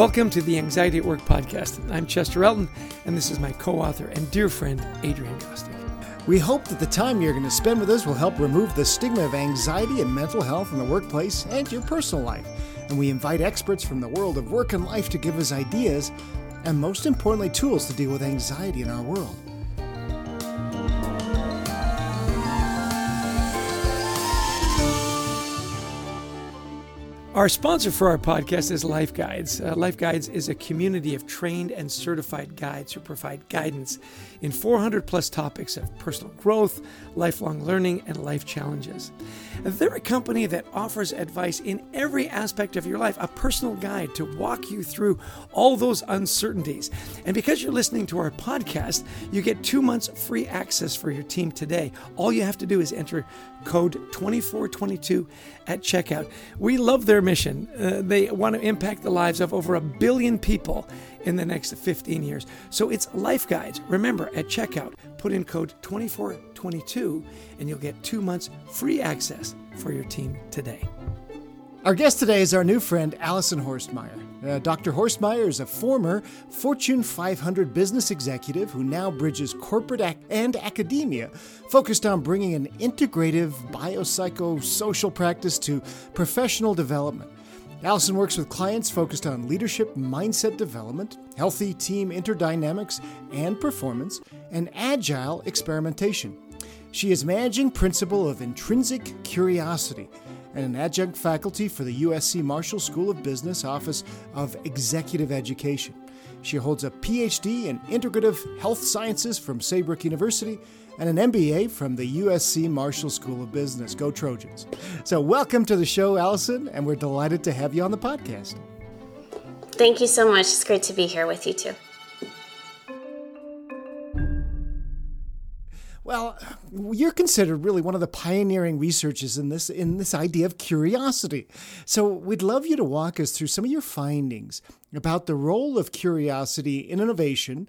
Welcome to the Anxiety at Work podcast. I'm Chester Elton, and this is my co author and dear friend, Adrian Gostick. We hope that the time you're going to spend with us will help remove the stigma of anxiety and mental health in the workplace and your personal life. And we invite experts from the world of work and life to give us ideas and, most importantly, tools to deal with anxiety in our world. Our sponsor for our podcast is Life Guides. Uh, Life Guides is a community of trained and certified guides who provide guidance in 400 plus topics of personal growth, lifelong learning, and life challenges. They're a company that offers advice in every aspect of your life, a personal guide to walk you through all those uncertainties. And because you're listening to our podcast, you get two months free access for your team today. All you have to do is enter code 2422 at checkout. We love their mission. Uh, they want to impact the lives of over a billion people in the next 15 years. So it's Life Guides. Remember, at checkout, put in code 2422 and you'll get two months free access for your team today. Our guest today is our new friend, Allison Horstmeyer. Uh, Dr. Horstmeyer is a former Fortune 500 business executive who now bridges corporate ac- and academia, focused on bringing an integrative biopsychosocial practice to professional development. Allison works with clients focused on leadership mindset development, healthy team interdynamics and performance, and agile experimentation. She is managing principal of intrinsic curiosity and an adjunct faculty for the USC Marshall School of Business Office of Executive Education. She holds a PhD in integrative health sciences from Saybrook University and an MBA from the USC Marshall School of Business. Go Trojans. So, welcome to the show, Allison, and we're delighted to have you on the podcast. Thank you so much. It's great to be here with you too. Well, you're considered really one of the pioneering researchers in this in this idea of curiosity. So we'd love you to walk us through some of your findings about the role of curiosity in innovation,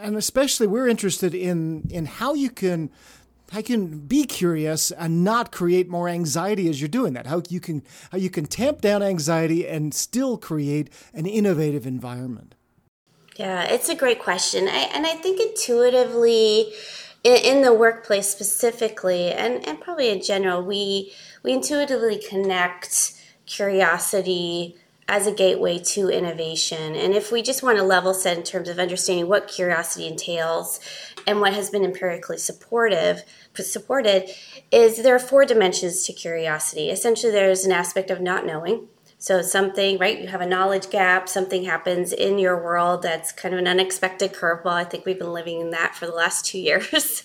and especially we're interested in in how you can how you can be curious and not create more anxiety as you're doing that. How you can how you can tamp down anxiety and still create an innovative environment. Yeah, it's a great question, I, and I think intuitively in, in the workplace specifically, and, and probably in general, we we intuitively connect curiosity as a gateway to innovation. And if we just want to level set in terms of understanding what curiosity entails and what has been empirically supportive supported is there are four dimensions to curiosity. Essentially there's an aspect of not knowing. So something, right? You have a knowledge gap, something happens in your world that's kind of an unexpected curveball. I think we've been living in that for the last two years.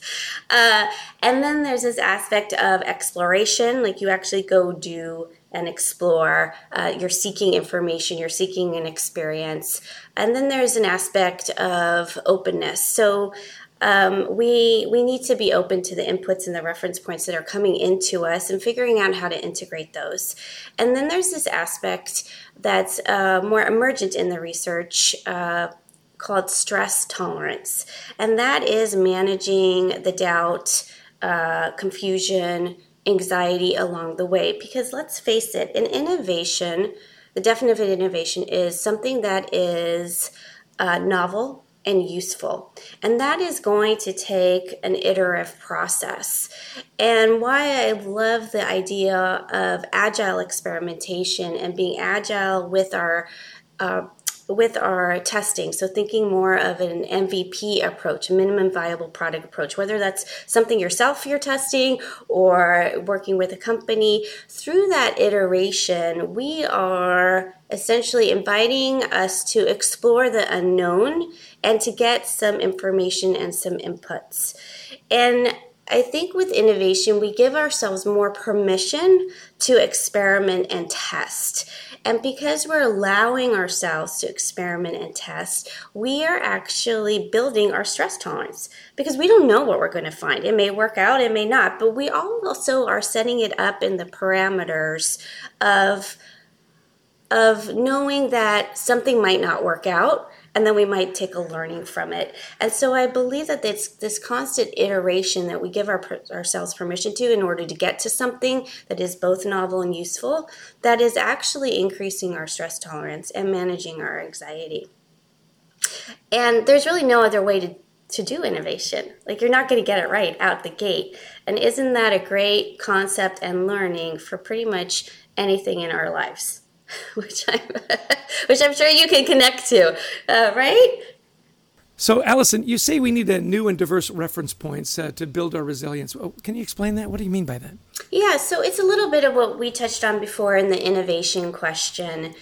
Uh, and then there's this aspect of exploration, like you actually go do and explore. Uh, you're seeking information, you're seeking an experience. And then there's an aspect of openness. So um, we we need to be open to the inputs and the reference points that are coming into us and figuring out how to integrate those. And then there's this aspect that's uh, more emergent in the research. Uh, called stress tolerance, and that is managing the doubt, uh, confusion, anxiety along the way. Because let's face it, an innovation, the definition of innovation is something that is uh, novel, and useful. And that is going to take an iterative process. And why I love the idea of agile experimentation and being agile with our uh, with our testing. So, thinking more of an MVP approach, a minimum viable product approach, whether that's something yourself you're testing or working with a company, through that iteration, we are essentially inviting us to explore the unknown and to get some information and some inputs. And I think with innovation, we give ourselves more permission to experiment and test. And because we're allowing ourselves to experiment and test, we are actually building our stress tolerance because we don't know what we're going to find. It may work out, it may not, but we also are setting it up in the parameters of of knowing that something might not work out and then we might take a learning from it. And so I believe that it's this constant iteration that we give our, ourselves permission to in order to get to something that is both novel and useful that is actually increasing our stress tolerance and managing our anxiety. And there's really no other way to to do innovation. Like you're not going to get it right out the gate. And isn't that a great concept and learning for pretty much anything in our lives? which I'm which I'm sure you can connect to, uh, right? So, Allison, you say we need a new and diverse reference points uh, to build our resilience. Oh, can you explain that? What do you mean by that? Yeah, so it's a little bit of what we touched on before in the innovation question.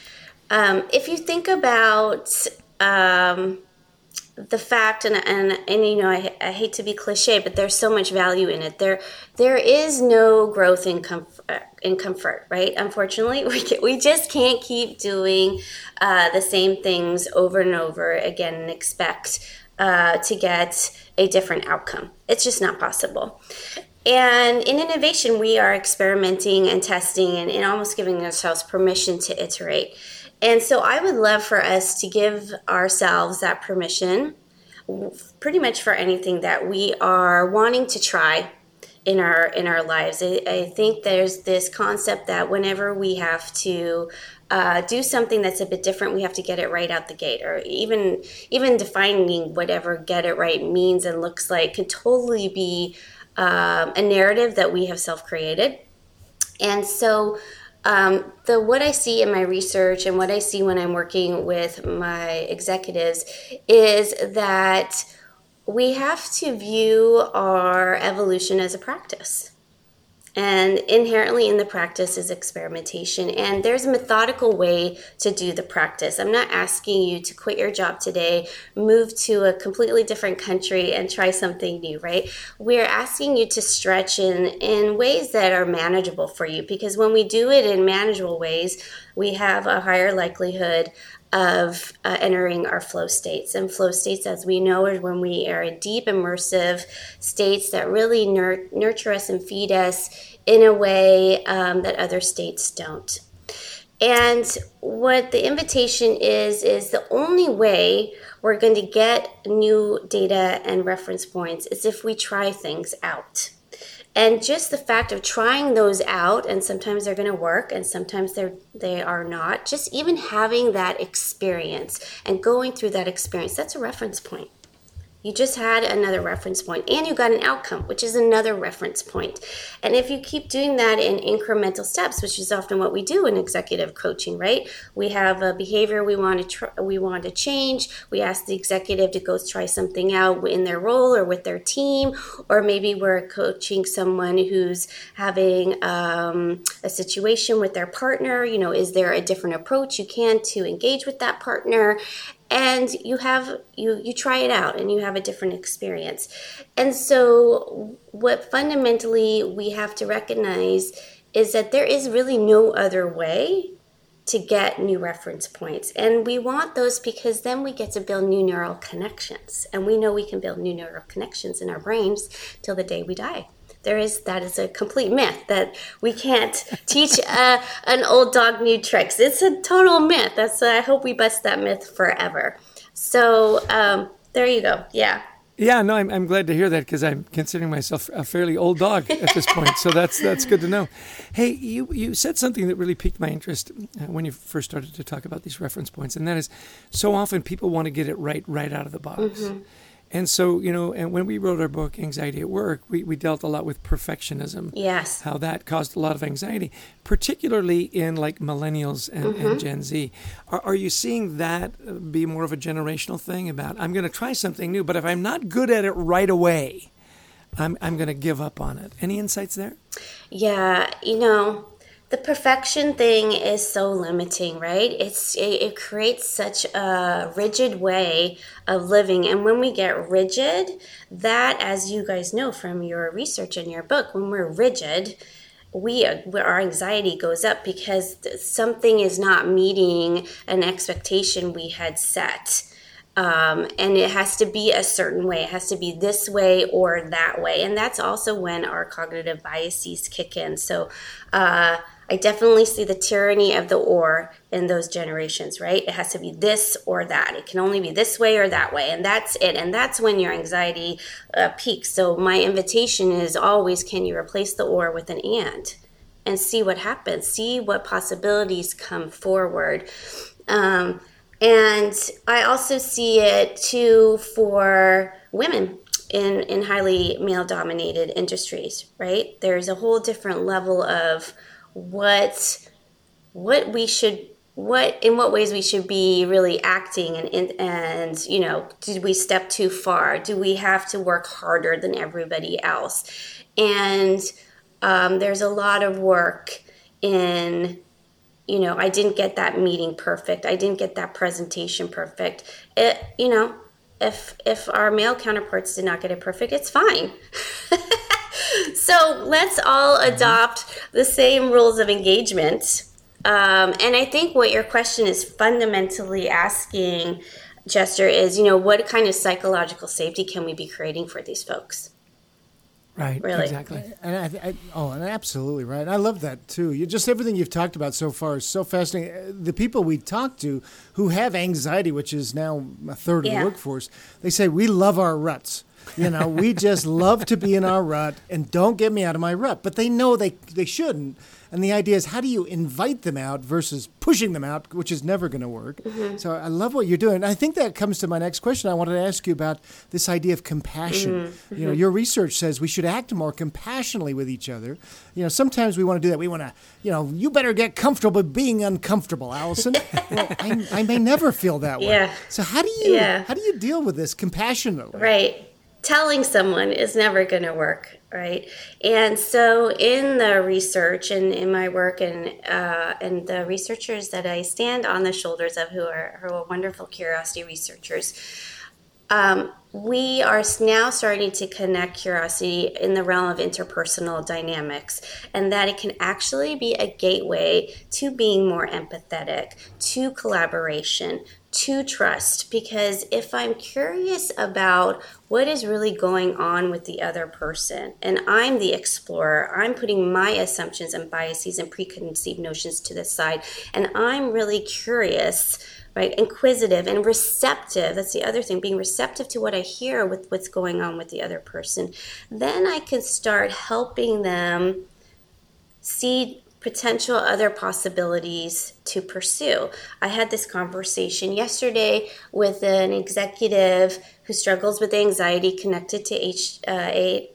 Um, if you think about um, the fact and, and and you know I, I hate to be cliche but there's so much value in it there there is no growth in comfort in comfort right? Unfortunately we, can, we just can't keep doing uh, the same things over and over again and expect uh, to get a different outcome. It's just not possible. And in innovation we are experimenting and testing and, and almost giving ourselves permission to iterate. And so I would love for us to give ourselves that permission pretty much for anything that we are wanting to try in our in our lives. I, I think there's this concept that whenever we have to uh, do something that's a bit different, we have to get it right out the gate, or even even defining whatever get it right means and looks like can totally be um, a narrative that we have self created. And so um, the what I see in my research and what I see when I'm working with my executives is that we have to view our evolution as a practice. And inherently in the practice is experimentation. And there's a methodical way to do the practice. I'm not asking you to quit your job today, move to a completely different country, and try something new, right? We're asking you to stretch in, in ways that are manageable for you because when we do it in manageable ways, we have a higher likelihood of uh, entering our flow states. And flow states, as we know, are when we are in deep immersive states that really nur- nurture us and feed us in a way um, that other states don't. And what the invitation is, is the only way we're going to get new data and reference points is if we try things out and just the fact of trying those out and sometimes they're going to work and sometimes they're they are not just even having that experience and going through that experience that's a reference point you just had another reference point and you got an outcome, which is another reference point. And if you keep doing that in incremental steps, which is often what we do in executive coaching, right? We have a behavior we want to try, we want to change. We ask the executive to go try something out in their role or with their team, or maybe we're coaching someone who's having um, a situation with their partner. You know, is there a different approach you can to engage with that partner? And you have you you try it out and you have a different experience. And so what fundamentally we have to recognize is that there is really no other way to get new reference points. And we want those because then we get to build new neural connections. And we know we can build new neural connections in our brains till the day we die there is that is a complete myth that we can't teach a, an old dog new tricks. It's a total myth. That's I hope we bust that myth forever. So um, there you go. Yeah. Yeah, no, I'm, I'm glad to hear that because I'm considering myself a fairly old dog at this point. So that's that's good to know. Hey, you you said something that really piqued my interest uh, when you first started to talk about these reference points, and that is so often people want to get it right right out of the box. Mm-hmm. And so, you know, and when we wrote our book, Anxiety at Work, we, we dealt a lot with perfectionism. Yes. How that caused a lot of anxiety, particularly in like millennials and, mm-hmm. and Gen Z. Are, are you seeing that be more of a generational thing about, I'm going to try something new, but if I'm not good at it right away, I'm, I'm going to give up on it? Any insights there? Yeah, you know, the perfection thing is so limiting right it's it, it, creates such a rigid way of living and when we get rigid that as you guys know from your research in your book when we're rigid we our anxiety goes up because something is not meeting an expectation we had set um, and it has to be a certain way. It has to be this way or that way. And that's also when our cognitive biases kick in. So, uh, I definitely see the tyranny of the or in those generations, right? It has to be this or that. It can only be this way or that way, and that's it. And that's when your anxiety uh, peaks. So my invitation is always: Can you replace the or with an and, and see what happens? See what possibilities come forward. Um, and I also see it too for women in in highly male dominated industries right there's a whole different level of what what we should what in what ways we should be really acting and and you know did we step too far? Do we have to work harder than everybody else? And um, there's a lot of work in you know i didn't get that meeting perfect. I didn't get that presentation perfect. It you know if if our male counterparts did not get it perfect, it's fine. so let's all mm-hmm. adopt the same rules of engagement. Um, and I think what your question is fundamentally asking, Chester, is you know what kind of psychological safety can we be creating for these folks? Right. Really. Exactly. And I, I, oh, and absolutely right. I love that too. You just everything you've talked about so far is so fascinating. Uh, the people we talk to who have anxiety, which is now a third yeah. of the workforce, they say we love our ruts. You know, we just love to be in our rut and don't get me out of my rut. But they know they they shouldn't. And the idea is how do you invite them out versus pushing them out, which is never going to work. Mm-hmm. So I love what you're doing. I think that comes to my next question. I wanted to ask you about this idea of compassion. Mm-hmm. You know, your research says we should act more compassionately with each other. You know, sometimes we want to do that. We want to, you know, you better get comfortable being uncomfortable, Allison. well, I, I, may never feel that way. Yeah. So how do you yeah. how do you deal with this compassionately? Right telling someone is never going to work right? And so in the research and in my work and uh, and the researchers that i stand on the shoulders of who are who are wonderful curiosity researchers um, we are now starting to connect curiosity in the realm of interpersonal dynamics, and that it can actually be a gateway to being more empathetic, to collaboration, to trust. Because if I'm curious about what is really going on with the other person, and I'm the explorer, I'm putting my assumptions and biases and preconceived notions to the side, and I'm really curious right? Inquisitive and receptive. That's the other thing, being receptive to what I hear with what's going on with the other person. Then I can start helping them see potential other possibilities to pursue. I had this conversation yesterday with an executive who struggles with anxiety connected to H, uh, H,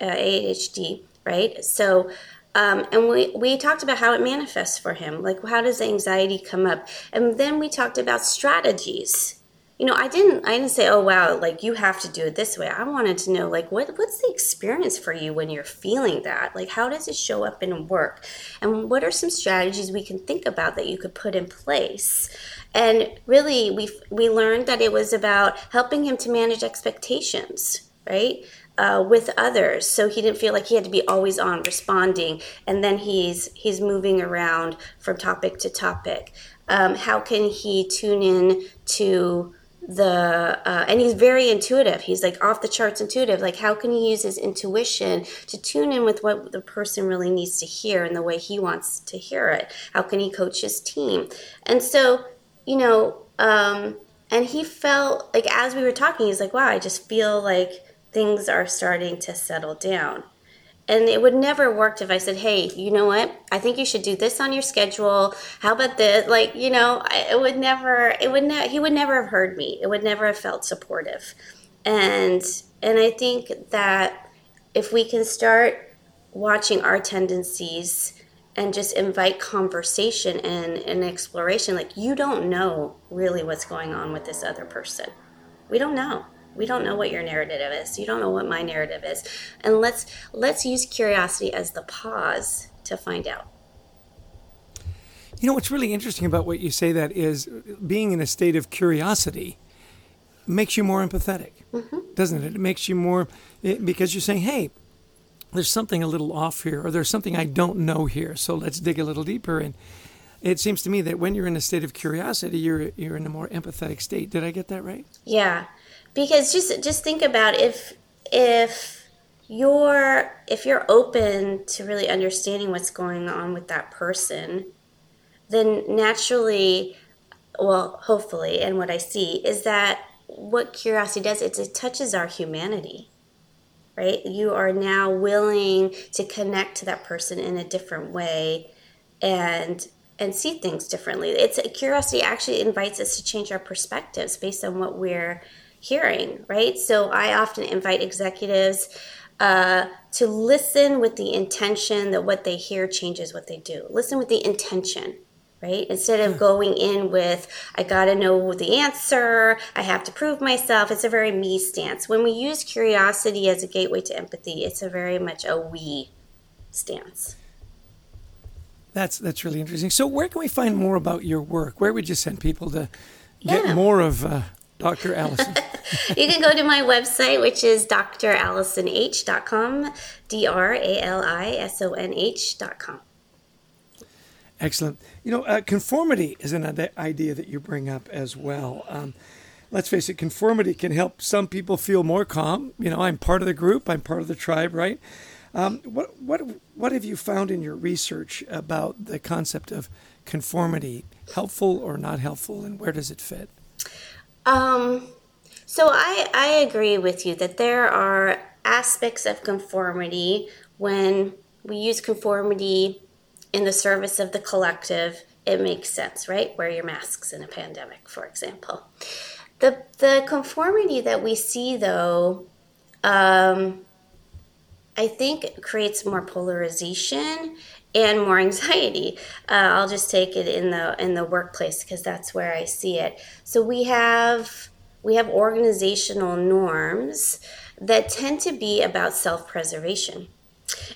uh, ADHD, right? So um, and we, we talked about how it manifests for him. Like, how does anxiety come up? And then we talked about strategies. You know, I didn't I didn't say, oh wow, like you have to do it this way. I wanted to know like what what's the experience for you when you're feeling that? Like how does it show up in work? And what are some strategies we can think about that you could put in place? And really we we learned that it was about helping him to manage expectations, right? uh, with others so he didn't feel like he had to be always on responding and then he's he's moving around from topic to topic um, how can he tune in to the uh, and he's very intuitive. He's like off the charts intuitive. Like how can he use his intuition to tune in with what the person really needs to hear and the way he wants to hear it? How can he coach his team? And so you know um, and he felt like as we were talking he's like wow i just feel like things are starting to settle down. And it would never worked if I said, "Hey, you know what? I think you should do this on your schedule. How about this?" Like, you know, it would never. It would ne- He would never have heard me. It would never have felt supportive. And and I think that if we can start watching our tendencies and just invite conversation and, and exploration, like you don't know really what's going on with this other person. We don't know we don't know what your narrative is. You don't know what my narrative is. And let's let's use curiosity as the pause to find out. You know what's really interesting about what you say that is being in a state of curiosity makes you more empathetic mm-hmm. doesn't it? It makes you more it, because you're saying hey there's something a little off here or there's something i don't know here so let's dig a little deeper. And it seems to me that when you're in a state of curiosity you're you're in a more empathetic state. Did i get that right? Yeah because just just think about if if you're if you're open to really understanding what's going on with that person, then naturally, well, hopefully, and what I see is that what curiosity does is it touches our humanity right? You are now willing to connect to that person in a different way and and see things differently. It's curiosity actually invites us to change our perspectives based on what we're hearing right so i often invite executives uh, to listen with the intention that what they hear changes what they do listen with the intention right? Instead of going in with, I got to know the answer, I have to prove myself, it's a very me stance. When we use curiosity as a gateway to empathy, it's a very much a we stance. That's that's really interesting. So, where can we find more about your work? Where would you send people to get yeah. more of uh, Dr. Allison? you can go to my website, which is drallisonh.com, D R A L I S O N H.com. Excellent. You know, uh, conformity is an idea that you bring up as well. Um, let's face it, conformity can help some people feel more calm. You know, I'm part of the group, I'm part of the tribe, right? Um, what what what have you found in your research about the concept of conformity? Helpful or not helpful, and where does it fit? Um, so I I agree with you that there are aspects of conformity when we use conformity in the service of the collective, it makes sense, right? Wear your masks in a pandemic, for example. The the conformity that we see, though, um, I think creates more polarization and more anxiety. Uh, I'll just take it in the in the workplace because that's where I see it. So we have we have organizational norms that tend to be about self preservation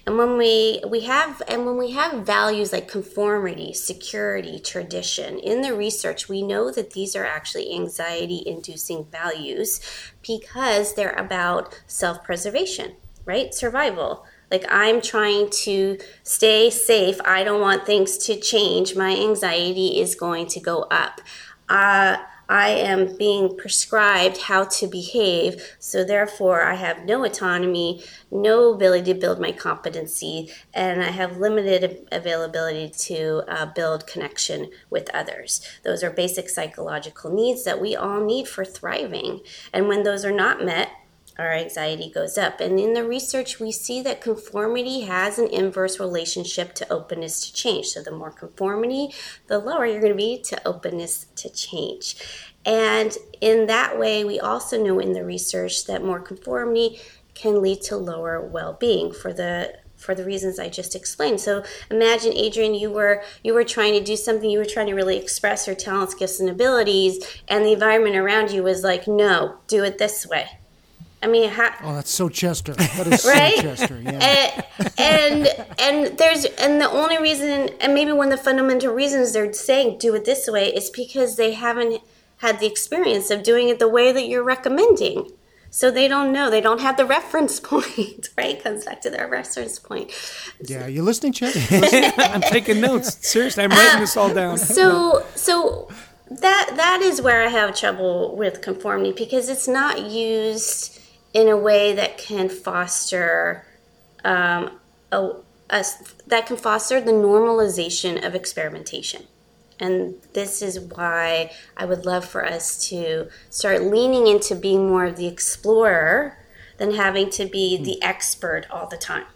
and when we we have and when we have values like conformity security tradition in the research we know that these are actually anxiety inducing values because they're about self-preservation right? Survival. Like i'm trying to stay safe. I don't want things to change. My anxiety is going to go up. Uh, I am being prescribed how to behave, so therefore I have no autonomy, no ability to build my competency, and I have limited availability to uh, build connection with others. Those are basic psychological needs that we all need for thriving. And when those are not met, our anxiety goes up. And in the research, we see that conformity has an inverse relationship to openness to change. So the more conformity, the lower you're going to be to openness to change. And in that way, we also know in the research that more conformity can lead to lower well-being for the for the reasons I just explained. So imagine, Adrian, you were you were trying to do something, you were trying to really express your talents, gifts, and abilities, and the environment around you was like, "No, do it this way." I mean, how, oh, that's so Chester. That is right? so Chester. Yeah. And, and and there's and the only reason, and maybe one of the fundamental reasons they're saying do it this way is because they haven't had the experience of doing it the way that you're recommending. So they don't know. They don't have the reference point, right? Comes back to their reference point. Yeah, you're listening, Chad? I'm taking notes. Seriously, I'm writing this all down. So, so that that is where I have trouble with conformity because it's not used in a way that can foster um, a, a, that can foster the normalization of experimentation. And this is why I would love for us to start leaning into being more of the explorer than having to be hmm. the expert all the time,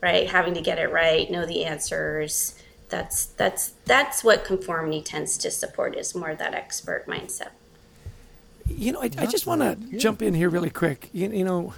right? Having to get it right, know the answers. That's that's that's what conformity tends to support is more that expert mindset. You know, I, I just want to yeah. jump in here really quick. You, you, know,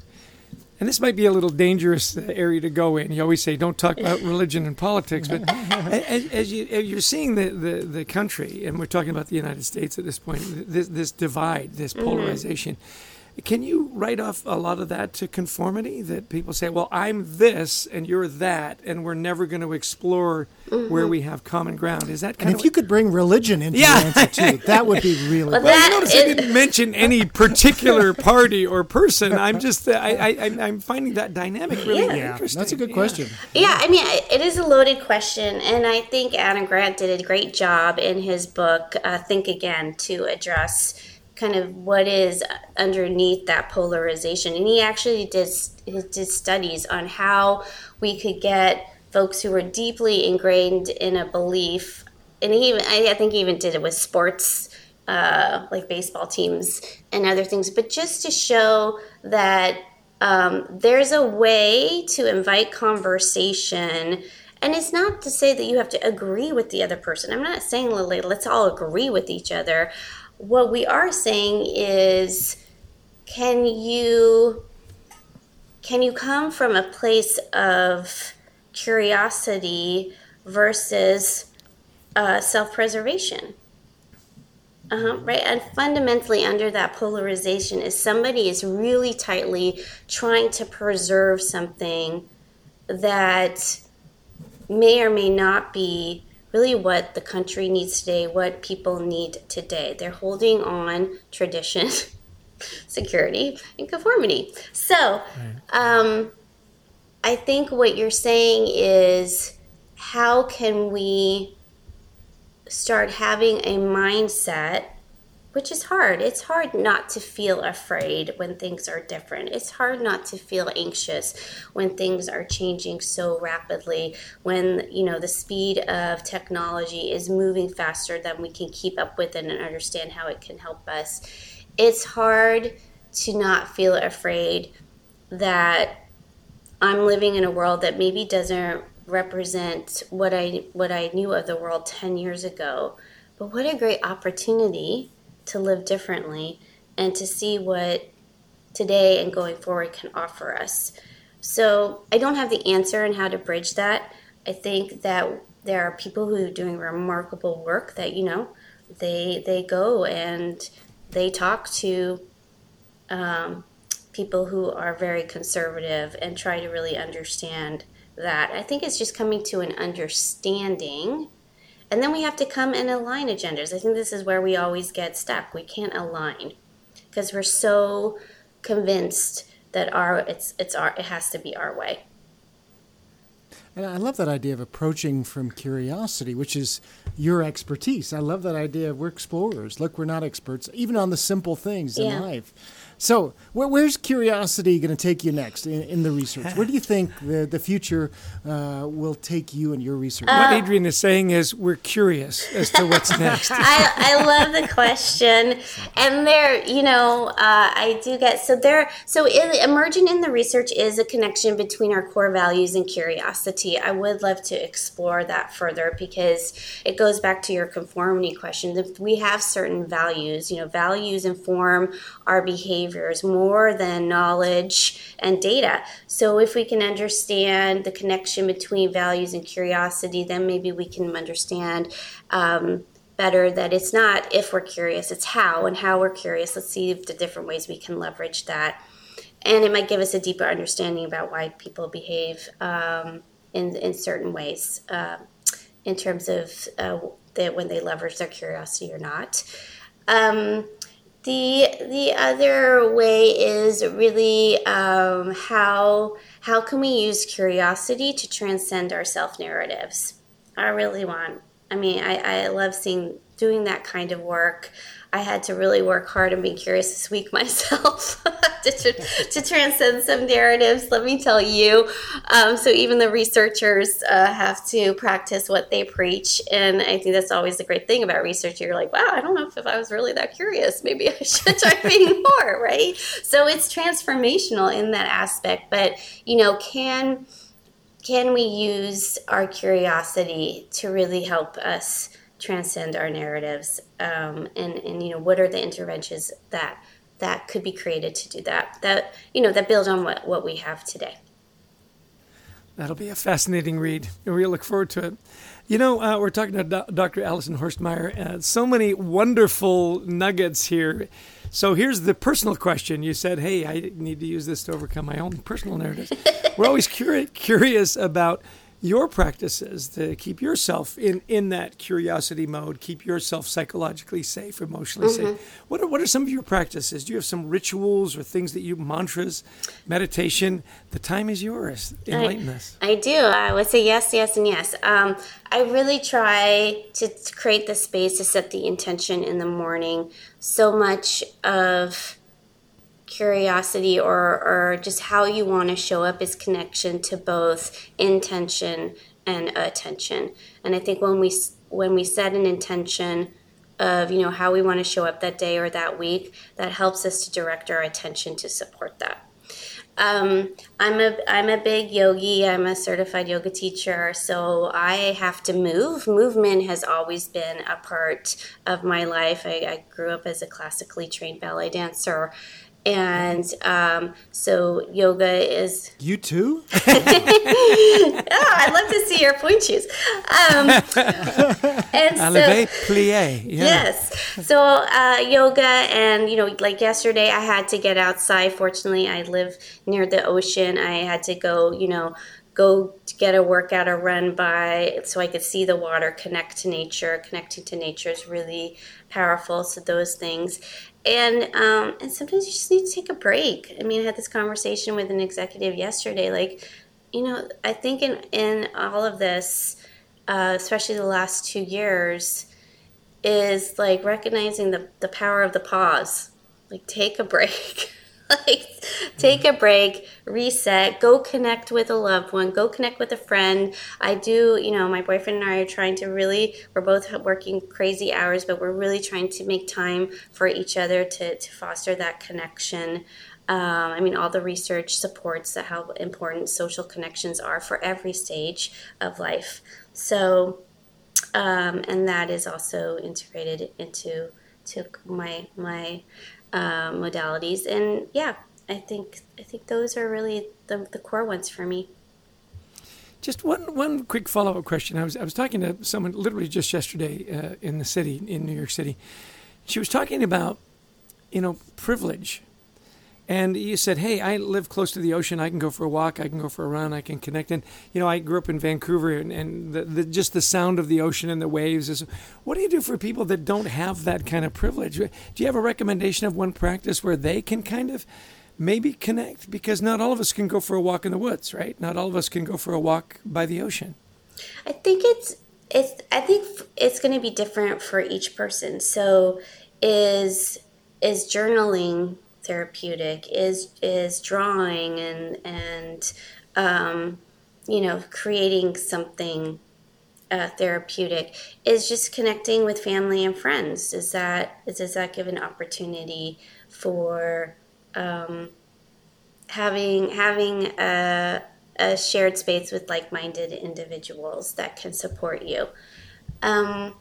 and this might be a little dangerous area to go in. You always say don't talk about religion and politics, but as, as, you, as you're seeing the, the, the, country, and we're talking about the United States at this point, this, this divide, this mm-hmm. polarization. Mm-hmm can you write off a lot of that to conformity that people say, well, I'm this and you're that, and we're never going to explore mm-hmm. where we have common ground? Is that kind and of. if you could bring religion into yeah. your answer too, that would be really well, well you notice I didn't mention any particular party or person. I'm just, I, I, I'm finding that dynamic really yeah. interesting. That's a good question. Yeah. yeah, I mean, it is a loaded question, and I think Adam Grant did a great job in his book, uh, Think Again, to address kind of what is underneath that polarization. And he actually did, did studies on how we could get folks who were deeply ingrained in a belief, and he even, I think he even did it with sports. Uh, like baseball teams and other things, but just to show that um, there's a way to invite conversation and it's not to say that you have to agree with the other person. I'm not saying, Lily, let's all agree with each other. What we are saying is, can you can you come from a place of curiosity versus uh, self-preservation? Uh-huh, right and fundamentally under that polarization is somebody is really tightly trying to preserve something that may or may not be really what the country needs today, what people need today. They're holding on tradition, security, and conformity. So, um, I think what you're saying is how can we start having a mindset which is hard. It's hard not to feel afraid when things are different. It's hard not to feel anxious when things are changing so rapidly, when, you know, the speed of technology is moving faster than we can keep up with it and understand how it can help us. It's hard to not feel afraid that I'm living in a world that maybe doesn't represent what I what I knew of the world 10 years ago. But what a great opportunity to live differently and to see what today and going forward can offer us. So I don't have the answer on how to bridge that. I think that there are people who are doing remarkable work that you know they they go and they talk to um, people who are very conservative and try to really understand that. I think it's just coming to an understanding and then we have to come and align agendas. I think this is where we always get stuck. We can't align because we're so convinced that our it's it's our it has to be our way. And I love that idea of approaching from curiosity, which is your expertise. I love that idea of we're explorers. Look, we're not experts, even on the simple things yeah. in life. So, where, where's curiosity going to take you next in, in, the research? Where do you think the, the future uh, will take you and your research? Uh, what Adrian is saying is we're curious as to what's next. I, I love the question. And there, you know, uh, I do get so there, so in, emerging in the research is a connection between our core values and curiosity. I would love to explore that further because it goes back to your conformity question. If we have certain values, you know, values inform our behavior behaviors more than knowledge and data. So, if we can understand the connection between values and curiosity, then maybe we can understand. Um, better that it's not if we're curious, it's how and how we're curious. Let's see the different ways we can leverage that. And it might give us a deeper understanding about why people behave um, in, in certain ways uh, in terms of uh, that when they leverage their curiosity or not. Um, the the other way is really um, how how can we use curiosity to transcend our self narratives. I really want. I mean, I, I love seeing doing that kind of work. I had to really work hard and be curious this week myself to, to, transcend some narratives, let me tell you. Um, so even the researchers uh, have to practice what they preach. And I think that's always the great thing about research. You're like, wow, I don't know if, if I was really that curious. Maybe I should try being more, right? So it's transformational in that aspect. But, you know, can can we use our curiosity to really help us transcend our narratives um, and and you know what are the interventions that that could be created to do that that you know that build on what what we have today. That'll be a fascinating read. And we look forward to it. You know uh, we're talking to Do- dr allison horstmeyer uh, so many wonderful nuggets here. So here's the personal question. You said hey i need to use this to overcome my own personal narratives. We're always curi- curious about your practices to keep yourself in, in that curiosity mode, keep yourself psychologically safe, emotionally mm-hmm. safe. What are, what are some of your practices? Do you have some rituals or things that you, mantras, meditation? The time is yours. Enlighten I, us. I do. I would say yes, yes, and yes. Um, I really try to create the space to set the intention in the morning. So much of curiosity or, or just how you want to show up is connection to both intention and attention. And I think when we when we set an intention of you know how we want to show up that day or that week, that helps us to direct our attention to support that. Um, I'm a I'm a big yogi. I'm a certified yoga teacher, so I have to move. Movement has always been a part of my life. I, I grew up as a classically trained ballet dancer, and um, so yoga is you too oh i'd love to see your pointe shoes um, and so, plie yeah. yes so uh, yoga and you know like yesterday i had to get outside fortunately i live near the ocean i had to go you know go get a workout or run by so I could see the water, connect to nature. Connecting to nature is really powerful. So those things and um, and sometimes you just need to take a break. I mean, I had this conversation with an executive yesterday. Like, you know, I think in in all of this, uh, especially the last two years, is like recognizing the the power of the pause. Like, take a break. like take a break reset go connect with a loved one go connect with a friend. I do you know my boyfriend and i are trying to really we're both working crazy hours but we're really trying to make time for each other to, to foster that connection. Um, I mean, all the research supports how important social connections are for every stage of life. So, um, and that is also integrated into to my my uh, modalities. And yeah, I think I think those are really the, the core ones for me. Just one one quick follow up question. I was I was talking to someone literally just yesterday uh, in the city in New York City. She was talking about you know privilege and you said, "Hey, I live close to the ocean. I can go for a walk. I can go for a run. I can connect." And you know, I grew up in Vancouver, and, and the, the, just the sound of the ocean and the waves is. What do you do for people that don't have that kind of privilege? Do you have a recommendation of one practice where they can kind of maybe connect? Because not all of us can go for a walk in the woods, right? Not all of us can go for a walk by the ocean. I think it's it's. I think it's going to be different for each person. So, is is journaling therapeutic is is drawing and and um, you know creating something uh, therapeutic is just connecting with family and friends. Is that does that give an opportunity for um, having having a, a shared space with like-minded individuals that can support you? Um,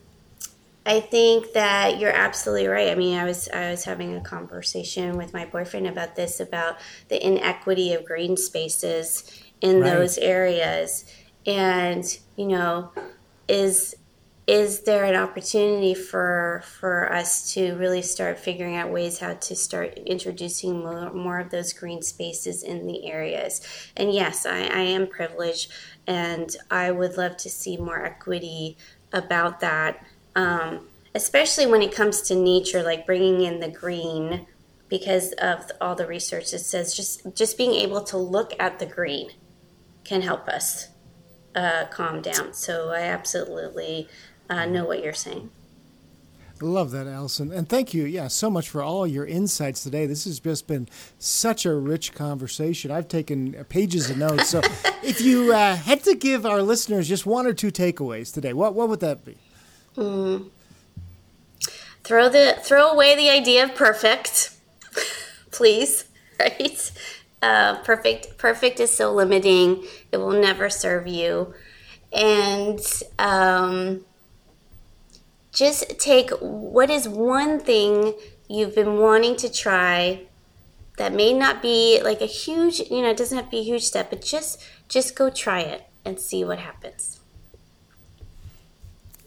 I think that you're absolutely right. I mean, I was I was having a conversation with my boyfriend about this about the inequity of green spaces in right. those areas, and you know, is is there an opportunity for for us to really start figuring out ways how to start introducing more, more of those green spaces in the areas and yes I, I am privileged and i would love to see more equity about that um, especially when it comes to nature, like bringing in the green, because of all the research that says just just being able to look at the green can help us uh, calm down. So I absolutely uh, know what you're saying. Love that, Allison. And thank you, yeah, so much for all your insights today. This has just been such a rich conversation. I've taken pages of notes. So if you uh, had to give our listeners just one or two takeaways today, what, what would that be? Mm. Throw the throw away the idea of perfect, please. Right? Uh, perfect perfect is so limiting. It will never serve you, and um, just take what is one thing you've been wanting to try that may not be like a huge you know it doesn't have to be a huge step but just just go try it and see what happens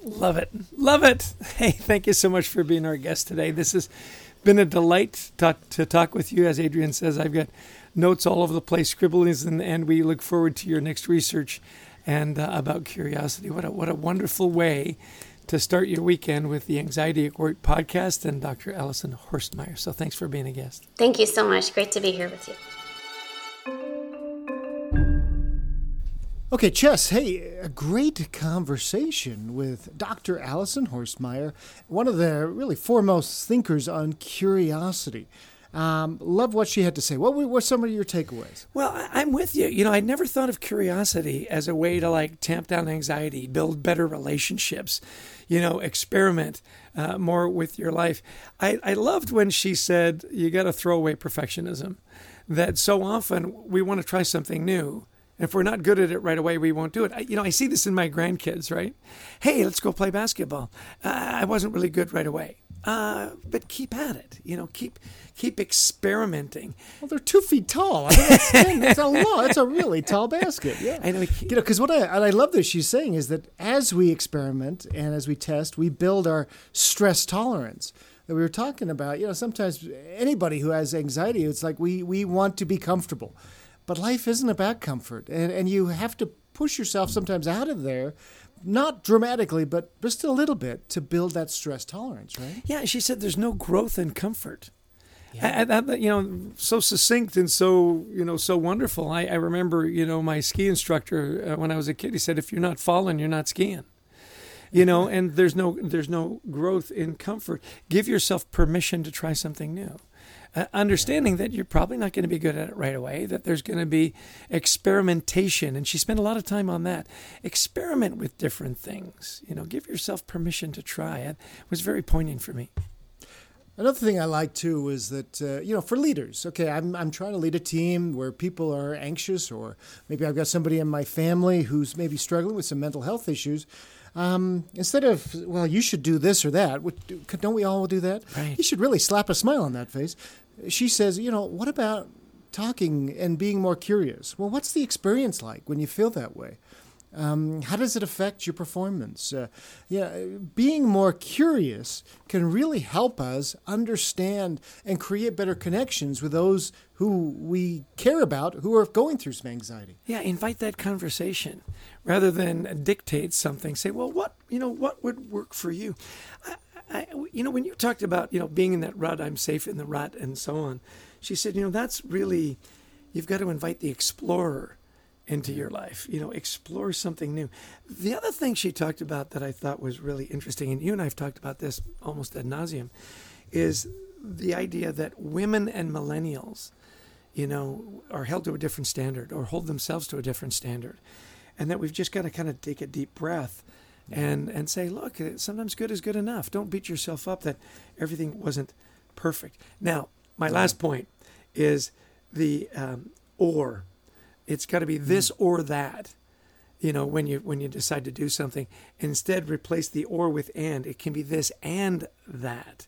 Love it. Love it. Hey, thank you so much for being our guest today. This has been a delight to, to talk with you. As Adrian says, I've got notes all over the place, scribblings, and, and we look forward to your next research and uh, about curiosity. What a, what a wonderful way to start your weekend with the Anxiety at Work podcast and Dr. Allison Horstmeyer. So thanks for being a guest. Thank you so much. Great to be here with you. Okay, Chess, hey, a great conversation with Dr. Allison Horstmeyer, one of the really foremost thinkers on curiosity. Um, love what she had to say. What were, some of your takeaways? Well, I- I'm with you. You know, I'd never thought of curiosity as a way to like tamp down anxiety, build better relationships, you know, experiment uh, more with your life. I, I loved when she said, you got to throw away perfectionism, that so often we want to try something new. And if we're not good at it right away, we won't do it. I, you know, I see this in my grandkids, right? Hey, let's go play basketball. Uh, I wasn't really good right away. Uh, but keep at it. You know, keep keep experimenting. Well, they're two feet tall. I mean, that's, that's a lot. It's a really tall basket. Yeah, I know. You know, because what I and I love that she's saying is that as we experiment and as we test, we build our stress tolerance. That we were talking about. You know, sometimes anybody who has anxiety, it's like we we want to be comfortable, but life isn't about comfort, and and you have to push yourself sometimes out of there not dramatically, but just a little bit to build that stress tolerance, right? Yeah, she said there's no growth in comfort. Yeah. I, I, you know, so succinct and so you know so wonderful. I, I remember you know my ski instructor uh, when I was a kid. He said, "If you're not falling, you're not skiing." You know, and there's no there's no growth in comfort. Give yourself permission to try something new. Uh, understanding that you're probably not going to be good at it right away, that there's going to be experimentation. And she spent a lot of time on that. Experiment with different things. You know, give yourself permission to try. It it was very poignant for me. Another thing I like too is that uh, you know for leaders, okay, I'm I'm trying to lead a team where people are anxious, or maybe I've got somebody in my family who's maybe struggling with some mental health issues. Um, instead of well, you should do this or that, don't we all do that? Right. You should really slap a smile on that face. She says, you know, what about talking and being more curious? Well, what's the experience like when you feel that way? Um, how does it affect your performance? Uh, yeah, being more curious can really help us understand and create better connections with those who we care about who are going through some anxiety. Yeah, invite that conversation rather than dictate something. Say, well, what you know, what would work for you? I, I, you know, when you talked about you know being in that rut, I'm safe in the rut, and so on. She said, you know, that's really you've got to invite the explorer into your life. You know, explore something new. The other thing she talked about that I thought was really interesting, and you and I have talked about this almost ad nauseum, is the idea that women and millennials, you know, are held to a different standard or hold themselves to a different standard, and that we've just got to kind of take a deep breath. And, and say, look, sometimes good is good enough. Don't beat yourself up that everything wasn't perfect. Now, my last point is the um, or it's got to be this mm. or that. You know, when you when you decide to do something, instead replace the or with and. It can be this and that.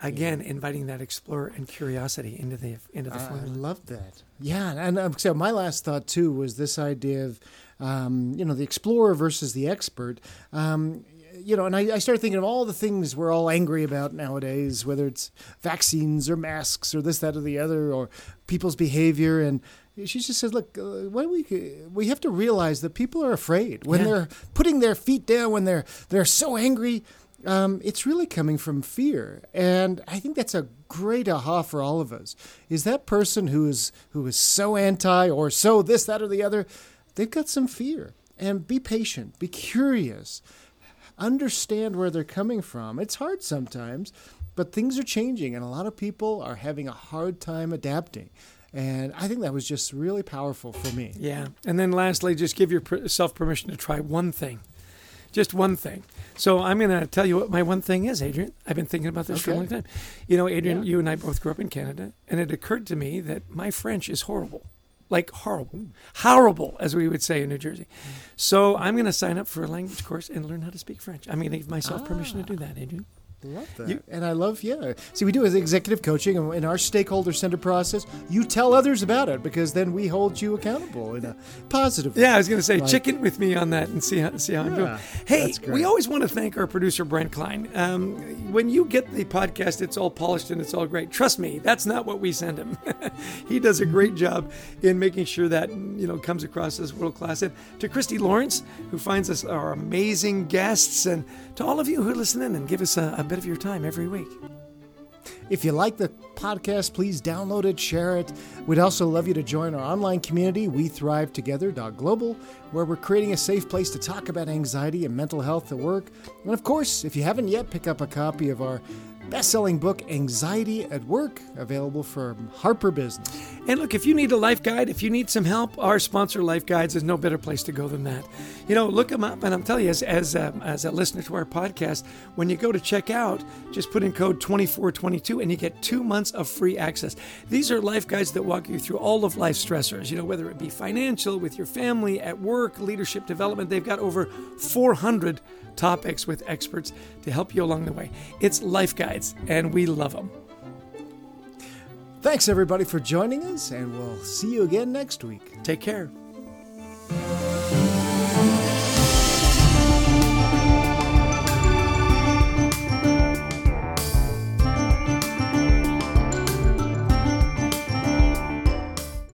Again, yeah. inviting that explorer and curiosity into the into the formula. I love that. Yeah, and um, so my last thought too was this idea of, um, you know, the explorer versus the expert. Um, you know, and I, I, started thinking of all the things we're all angry about nowadays, whether it's vaccines or masks or this, that, or the other, or people's behavior. And she just says, "Look, uh, why we we have to realize that people are afraid when yeah. they're putting their feet down, when they're they're so angry. Um, it's really coming from fear, and I think that's a great aha for all of us. Is that person who is who is so anti or so this, that, or the other? They've got some fear, and be patient, be curious, understand where they're coming from. It's hard sometimes, but things are changing, and a lot of people are having a hard time adapting. And I think that was just really powerful for me. Yeah. And then lastly, just give yourself permission to try one thing. Just one thing. So I'm going to tell you what my one thing is, Adrian. I've been thinking about this okay. for a long time. You know, Adrian, yeah. you and I both grew up in Canada, and it occurred to me that my French is horrible. Like horrible. Horrible, as we would say in New Jersey. So I'm going to sign up for a language course and learn how to speak French. I'm going to give myself ah. permission to do that, Adrian. Love that. You, and I love, yeah. See, we do with executive coaching in our stakeholder center process, you tell others about it because then we hold you accountable in a positive way. Yeah, I was going to say, like, chicken with me on that and see how, see how yeah, I'm doing. Hey, we always want to thank our producer, Brent Klein. Um, when you get the podcast, it's all polished and it's all great. Trust me, that's not what we send him. he does a great job in making sure that, you know, comes across as world class. And to Christy Lawrence, who finds us our amazing guests, and to all of you who are listening and give us a, a bit of your time every week. If you like the podcast, please download it, share it. We'd also love you to join our online community, We Thrive Together Global, where we're creating a safe place to talk about anxiety and mental health at work. And of course, if you haven't yet, pick up a copy of our best selling book, Anxiety at Work, available from Harper Business. And look, if you need a life guide, if you need some help, our sponsor, Life Guides, is no better place to go than that. You know, look them up, and I'm telling you, as, as, a, um, as a listener to our podcast, when you go to check out, just put in code 2422 and you get two months of free access. These are life guides that walk you through all of life's stressors, you know, whether it be financial, with your family, at work, leadership development. They've got over 400 topics with experts to help you along the way. It's Life Guides, and we love them. Thanks, everybody, for joining us, and we'll see you again next week. Take care.